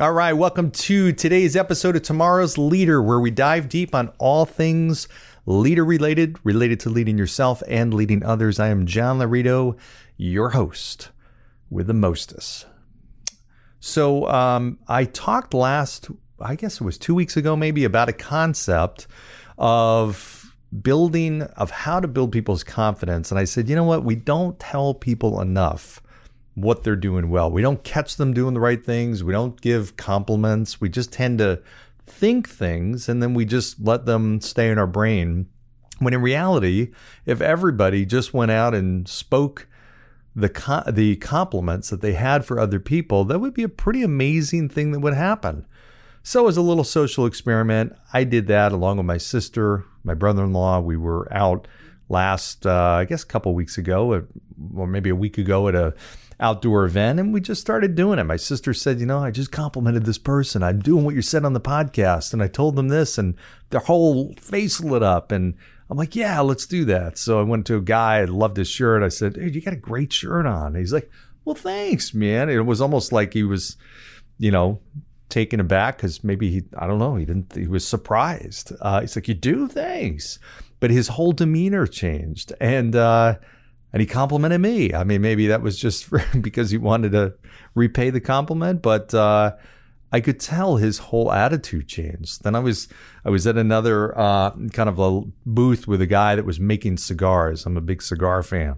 All right, welcome to today's episode of Tomorrow's Leader, where we dive deep on all things leader related, related to leading yourself and leading others. I am John Laurito, your host with the mostest. So, um, I talked last, I guess it was two weeks ago, maybe, about a concept of building, of how to build people's confidence. And I said, you know what? We don't tell people enough what they're doing well. We don't catch them doing the right things. We don't give compliments. We just tend to think things and then we just let them stay in our brain. When in reality, if everybody just went out and spoke the the compliments that they had for other people, that would be a pretty amazing thing that would happen. So, as a little social experiment, I did that along with my sister, my brother-in-law. We were out last, uh, I guess, a couple weeks ago, or maybe a week ago, at a outdoor event and we just started doing it. My sister said, You know, I just complimented this person. I'm doing what you said on the podcast. And I told them this, and their whole face lit up. And I'm like, Yeah, let's do that. So I went to a guy, I loved his shirt. I said, Dude, you got a great shirt on. And he's like, Well, thanks, man. It was almost like he was, you know, taken aback because maybe he, I don't know, he didn't, he was surprised. Uh, he's like, You do? Thanks. But his whole demeanor changed. And, uh, and he complimented me. I mean, maybe that was just for, because he wanted to repay the compliment, but uh, I could tell his whole attitude changed. Then I was I was at another uh, kind of a booth with a guy that was making cigars. I'm a big cigar fan,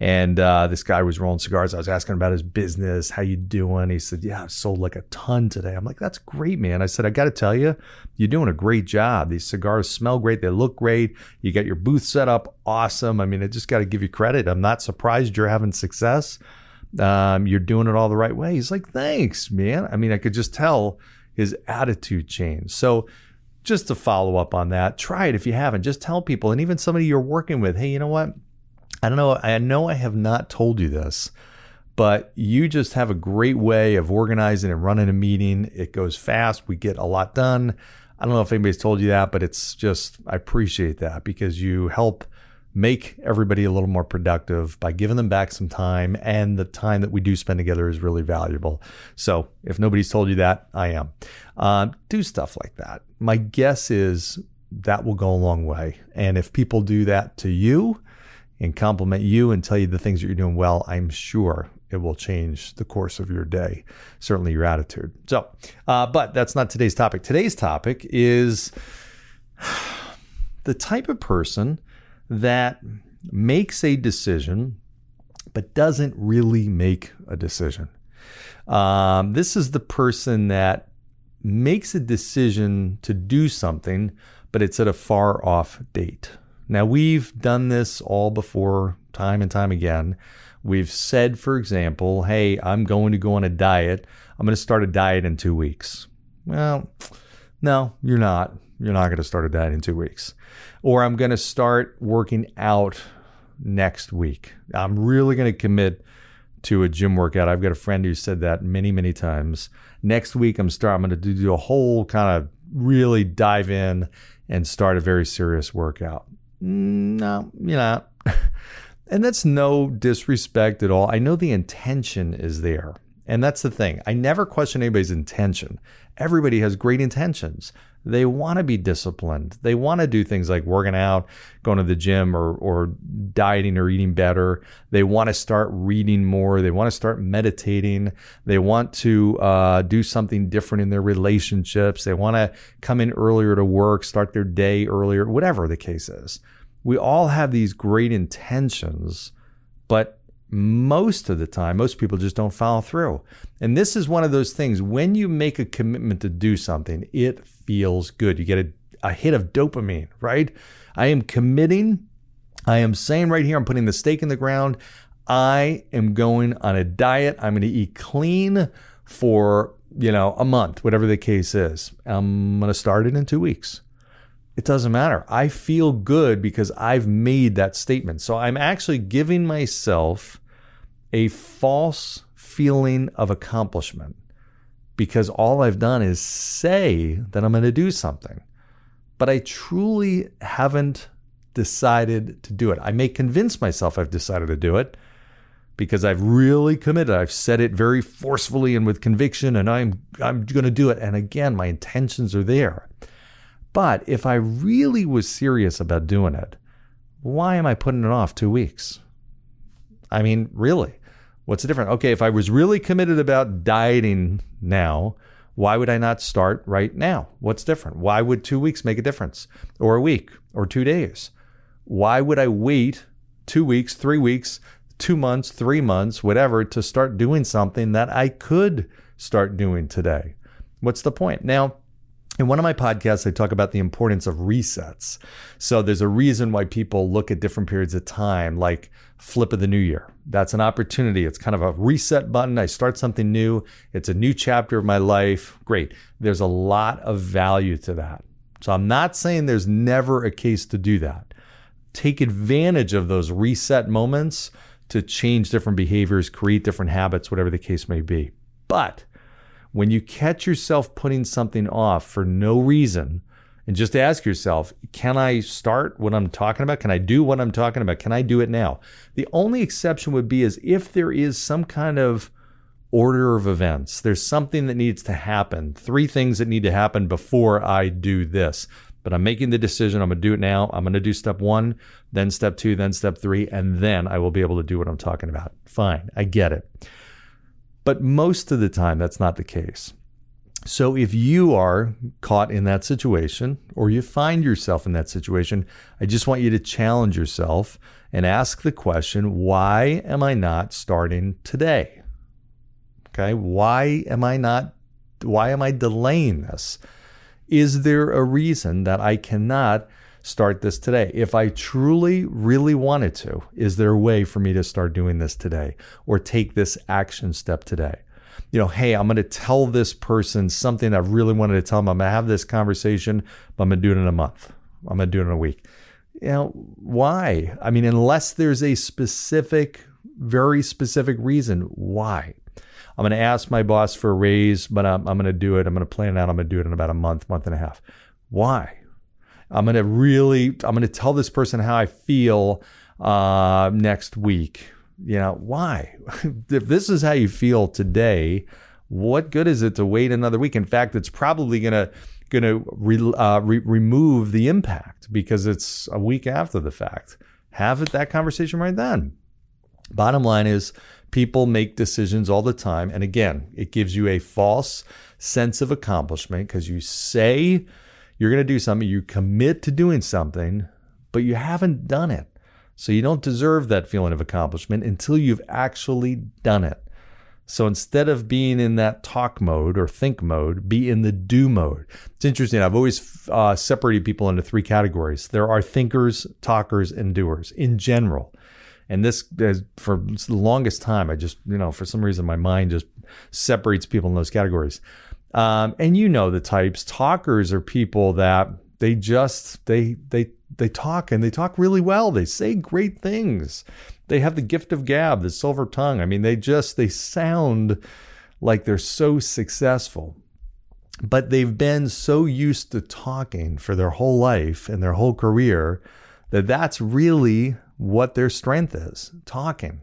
and uh, this guy was rolling cigars. I was asking about his business, how you doing? He said, "Yeah, I've sold like a ton today." I'm like, "That's great, man." I said, "I got to tell you, you're doing a great job. These cigars smell great. They look great. You got your booth set up awesome. I mean, I just got to give you credit. I'm not surprised you're having success." Um, you're doing it all the right way. He's like, thanks, man. I mean, I could just tell his attitude changed. So, just to follow up on that, try it if you haven't. Just tell people, and even somebody you're working with, hey, you know what? I don't know. I know I have not told you this, but you just have a great way of organizing and running a meeting. It goes fast. We get a lot done. I don't know if anybody's told you that, but it's just, I appreciate that because you help make everybody a little more productive by giving them back some time. And the time that we do spend together is really valuable. So if nobody's told you that, I am. Uh, do stuff like that. My guess is that will go a long way. And if people do that to you and compliment you and tell you the things that you're doing well, I'm sure it will change the course of your day, certainly your attitude. So, uh, but that's not today's topic. Today's topic is the type of person that makes a decision but doesn't really make a decision. Um, this is the person that makes a decision to do something, but it's at a far off date. Now, we've done this all before, time and time again. We've said, for example, hey, I'm going to go on a diet. I'm going to start a diet in two weeks. Well, no, you're not. You're not going to start a diet in two weeks or I'm going to start working out next week. I'm really going to commit to a gym workout. I've got a friend who said that many, many times. Next week, I'm start. I'm going to do a whole kind of really dive in and start a very serious workout. No, you're not. and that's no disrespect at all. I know the intention is there. And that's the thing. I never question anybody's intention. Everybody has great intentions. They want to be disciplined. They want to do things like working out, going to the gym, or, or dieting or eating better. They want to start reading more. They want to start meditating. They want to uh, do something different in their relationships. They want to come in earlier to work, start their day earlier, whatever the case is. We all have these great intentions, but most of the time, most people just don't follow through. And this is one of those things when you make a commitment to do something, it feels good. You get a, a hit of dopamine, right? I am committing I am saying right here, I'm putting the stake in the ground. I am going on a diet. I'm going to eat clean for, you know, a month, whatever the case is. I'm going to start it in two weeks. It doesn't matter. I feel good because I've made that statement. So I'm actually giving myself a false feeling of accomplishment because all I've done is say that I'm going to do something. But I truly haven't decided to do it. I may convince myself I've decided to do it because I've really committed. I've said it very forcefully and with conviction and I'm I'm going to do it and again my intentions are there. But if I really was serious about doing it, why am I putting it off 2 weeks? I mean, really. What's the difference? Okay, if I was really committed about dieting now, why would I not start right now? What's different? Why would two weeks make a difference? Or a week or two days? Why would I wait two weeks, three weeks, two months, three months, whatever, to start doing something that I could start doing today? What's the point? Now, in one of my podcasts, I talk about the importance of resets. So there's a reason why people look at different periods of time, like flip of the new year. That's an opportunity. It's kind of a reset button. I start something new. It's a new chapter of my life. Great. There's a lot of value to that. So I'm not saying there's never a case to do that. Take advantage of those reset moments to change different behaviors, create different habits, whatever the case may be. But when you catch yourself putting something off for no reason, and just ask yourself, can I start what I'm talking about? Can I do what I'm talking about? Can I do it now? The only exception would be is if there is some kind of order of events. There's something that needs to happen. Three things that need to happen before I do this. But I'm making the decision. I'm going to do it now. I'm going to do step one, then step two, then step three, and then I will be able to do what I'm talking about. Fine. I get it. But most of the time, that's not the case. So if you are caught in that situation or you find yourself in that situation, I just want you to challenge yourself and ask the question, why am I not starting today? Okay? Why am I not why am I delaying this? Is there a reason that I cannot start this today? If I truly, really wanted to, is there a way for me to start doing this today or take this action step today? you know, hey, I'm going to tell this person something I really wanted to tell them. I'm going to have this conversation, but I'm going to do it in a month. I'm going to do it in a week. You know, why? I mean, unless there's a specific, very specific reason why. I'm going to ask my boss for a raise, but I'm, I'm going to do it. I'm going to plan it out. I'm going to do it in about a month, month and a half. Why? I'm going to really, I'm going to tell this person how I feel uh, next week you know, why? if this is how you feel today, what good is it to wait another week? In fact, it's probably going to going to re, uh, re- remove the impact because it's a week after the fact. Have it, that conversation right then. Bottom line is, people make decisions all the time, and again, it gives you a false sense of accomplishment because you say you're going to do something, you commit to doing something, but you haven't done it. So you don't deserve that feeling of accomplishment until you've actually done it. So instead of being in that talk mode or think mode, be in the do mode. It's interesting. I've always uh, separated people into three categories. There are thinkers, talkers, and doers in general. And this, is for the longest time, I just, you know, for some reason, my mind just separates people in those categories. Um, and you know the types. Talkers are people that they just they they they talk and they talk really well. They say great things. They have the gift of gab, the silver tongue. I mean, they just they sound like they're so successful. But they've been so used to talking for their whole life and their whole career that that's really what their strength is, talking.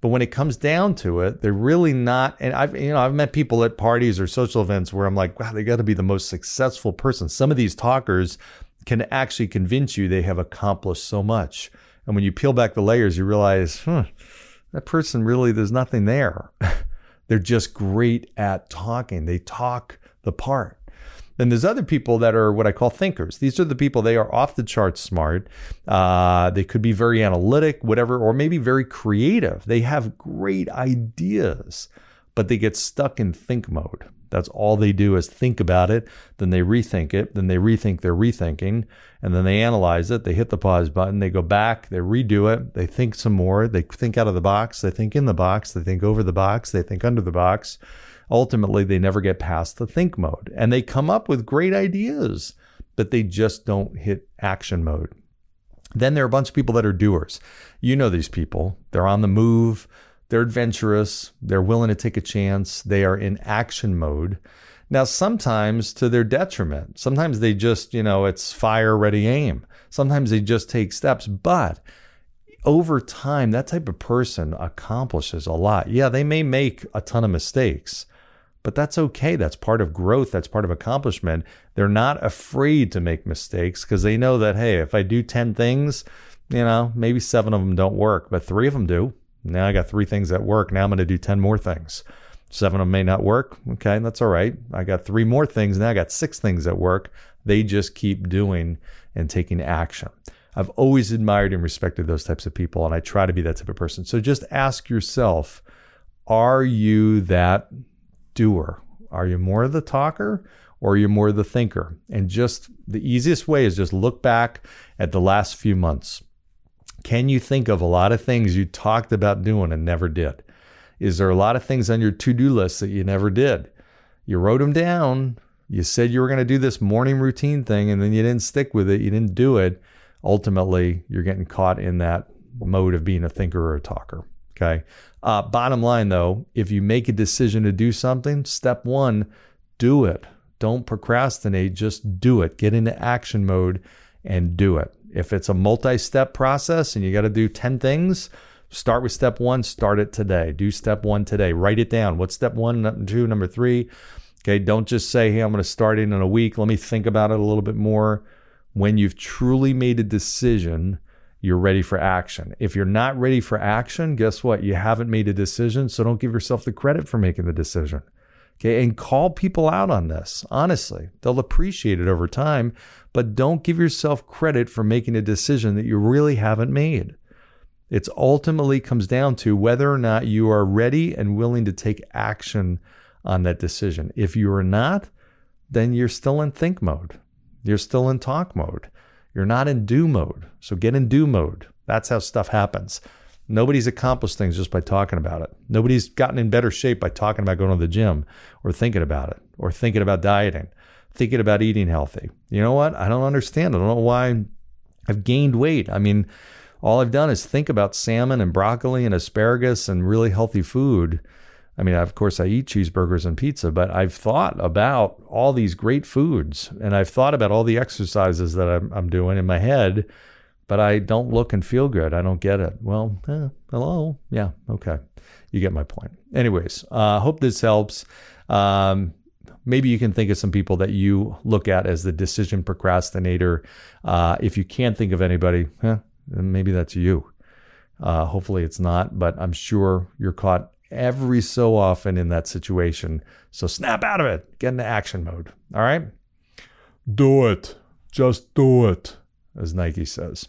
But when it comes down to it, they're really not. And I've you know I've met people at parties or social events where I'm like, wow, they got to be the most successful person. Some of these talkers can actually convince you they have accomplished so much. And when you peel back the layers, you realize, huh, that person really, there's nothing there. They're just great at talking. They talk the part. Then there's other people that are what I call thinkers. These are the people, they are off the charts smart. Uh, they could be very analytic, whatever, or maybe very creative. They have great ideas, but they get stuck in think mode. That's all they do is think about it, then they rethink it, then they rethink their rethinking, and then they analyze it. They hit the pause button, they go back, they redo it, they think some more, they think out of the box, they think in the box, they think over the box, they think under the box. Ultimately, they never get past the think mode and they come up with great ideas, but they just don't hit action mode. Then there are a bunch of people that are doers. You know these people. They're on the move, they're adventurous, they're willing to take a chance, they are in action mode. Now, sometimes to their detriment, sometimes they just, you know, it's fire, ready, aim. Sometimes they just take steps, but over time, that type of person accomplishes a lot. Yeah, they may make a ton of mistakes, but that's okay. That's part of growth. That's part of accomplishment. They're not afraid to make mistakes because they know that, hey, if I do 10 things, you know, maybe seven of them don't work, but three of them do. Now I got three things that work. Now I'm going to do 10 more things. Seven of them may not work. Okay, that's all right. I got three more things. Now I got six things that work. They just keep doing and taking action. I've always admired and respected those types of people, and I try to be that type of person. So just ask yourself are you that doer? Are you more of the talker or are you more the thinker? And just the easiest way is just look back at the last few months. Can you think of a lot of things you talked about doing and never did? Is there a lot of things on your to do list that you never did? You wrote them down. You said you were going to do this morning routine thing and then you didn't stick with it. You didn't do it. Ultimately, you're getting caught in that mode of being a thinker or a talker. Okay. Uh, bottom line, though, if you make a decision to do something, step one, do it. Don't procrastinate, just do it. Get into action mode and do it. If it's a multi step process and you got to do 10 things, start with step one, start it today. Do step one today. Write it down. What's step one, number two, number three? Okay. Don't just say, hey, I'm going to start it in a week. Let me think about it a little bit more. When you've truly made a decision, you're ready for action. If you're not ready for action, guess what? You haven't made a decision, so don't give yourself the credit for making the decision. Okay, and call people out on this. Honestly, they'll appreciate it over time, but don't give yourself credit for making a decision that you really haven't made. It ultimately comes down to whether or not you are ready and willing to take action on that decision. If you are not, then you're still in think mode. You're still in talk mode. You're not in do mode. So get in do mode. That's how stuff happens. Nobody's accomplished things just by talking about it. Nobody's gotten in better shape by talking about going to the gym or thinking about it or thinking about dieting, thinking about eating healthy. You know what? I don't understand. I don't know why I've gained weight. I mean, all I've done is think about salmon and broccoli and asparagus and really healthy food I mean, of course, I eat cheeseburgers and pizza, but I've thought about all these great foods and I've thought about all the exercises that I'm, I'm doing in my head, but I don't look and feel good. I don't get it. Well, eh, hello. Yeah. Okay. You get my point. Anyways, I uh, hope this helps. Um, maybe you can think of some people that you look at as the decision procrastinator. Uh, if you can't think of anybody, eh, maybe that's you. Uh, hopefully it's not, but I'm sure you're caught every so often in that situation. So snap out of it, get into action mode. All right? Do it. Just do it, as Nike says.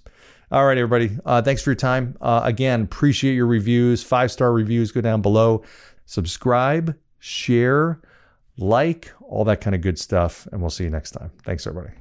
All right, everybody. Uh, thanks for your time. Uh, again, appreciate your reviews. Five star reviews, go down below. Subscribe, share, like, all that kind of good stuff. And we'll see you next time. Thanks, everybody.